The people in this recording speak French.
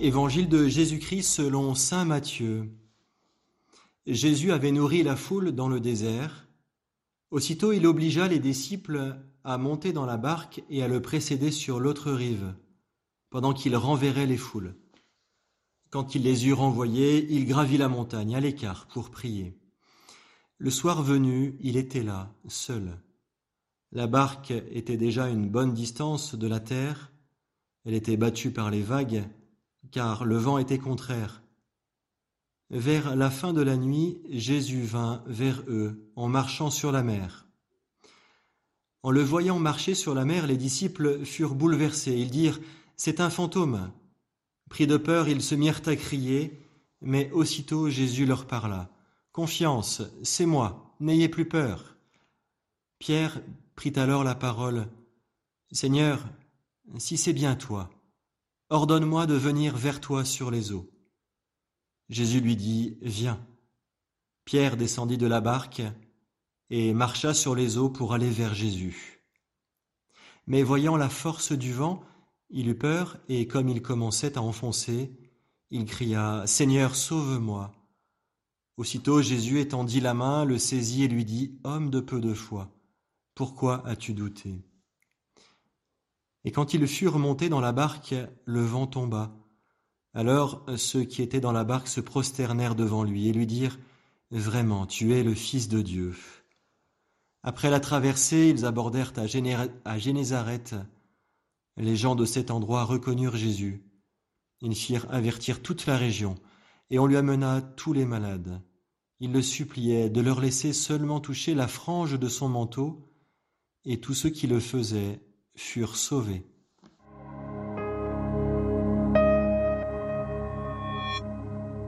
Évangile de Jésus-Christ selon Saint Matthieu. Jésus avait nourri la foule dans le désert. Aussitôt il obligea les disciples à monter dans la barque et à le précéder sur l'autre rive, pendant qu'il renverrait les foules. Quand il les eut renvoyés, il gravit la montagne à l'écart pour prier. Le soir venu, il était là, seul. La barque était déjà une bonne distance de la terre, elle était battue par les vagues, car le vent était contraire. Vers la fin de la nuit, Jésus vint vers eux en marchant sur la mer. En le voyant marcher sur la mer, les disciples furent bouleversés. Ils dirent C'est un fantôme. Pris de peur, ils se mirent à crier, mais aussitôt Jésus leur parla. Confiance, c'est moi, n'ayez plus peur. Pierre prit alors la parole. Seigneur, si c'est bien toi, Ordonne-moi de venir vers toi sur les eaux. Jésus lui dit, Viens. Pierre descendit de la barque et marcha sur les eaux pour aller vers Jésus. Mais voyant la force du vent, il eut peur et comme il commençait à enfoncer, il cria, Seigneur, sauve-moi. Aussitôt Jésus étendit la main, le saisit et lui dit, Homme de peu de foi, pourquoi as-tu douté? Et quand ils furent montés dans la barque, le vent tomba. Alors ceux qui étaient dans la barque se prosternèrent devant lui et lui dirent Vraiment, tu es le Fils de Dieu. Après la traversée, ils abordèrent à, Génézareth. Les gens de cet endroit reconnurent Jésus. Ils firent avertir toute la région, et on lui amena tous les malades. Ils le suppliaient de leur laisser seulement toucher la frange de son manteau, et tous ceux qui le faisaient furent sauvés.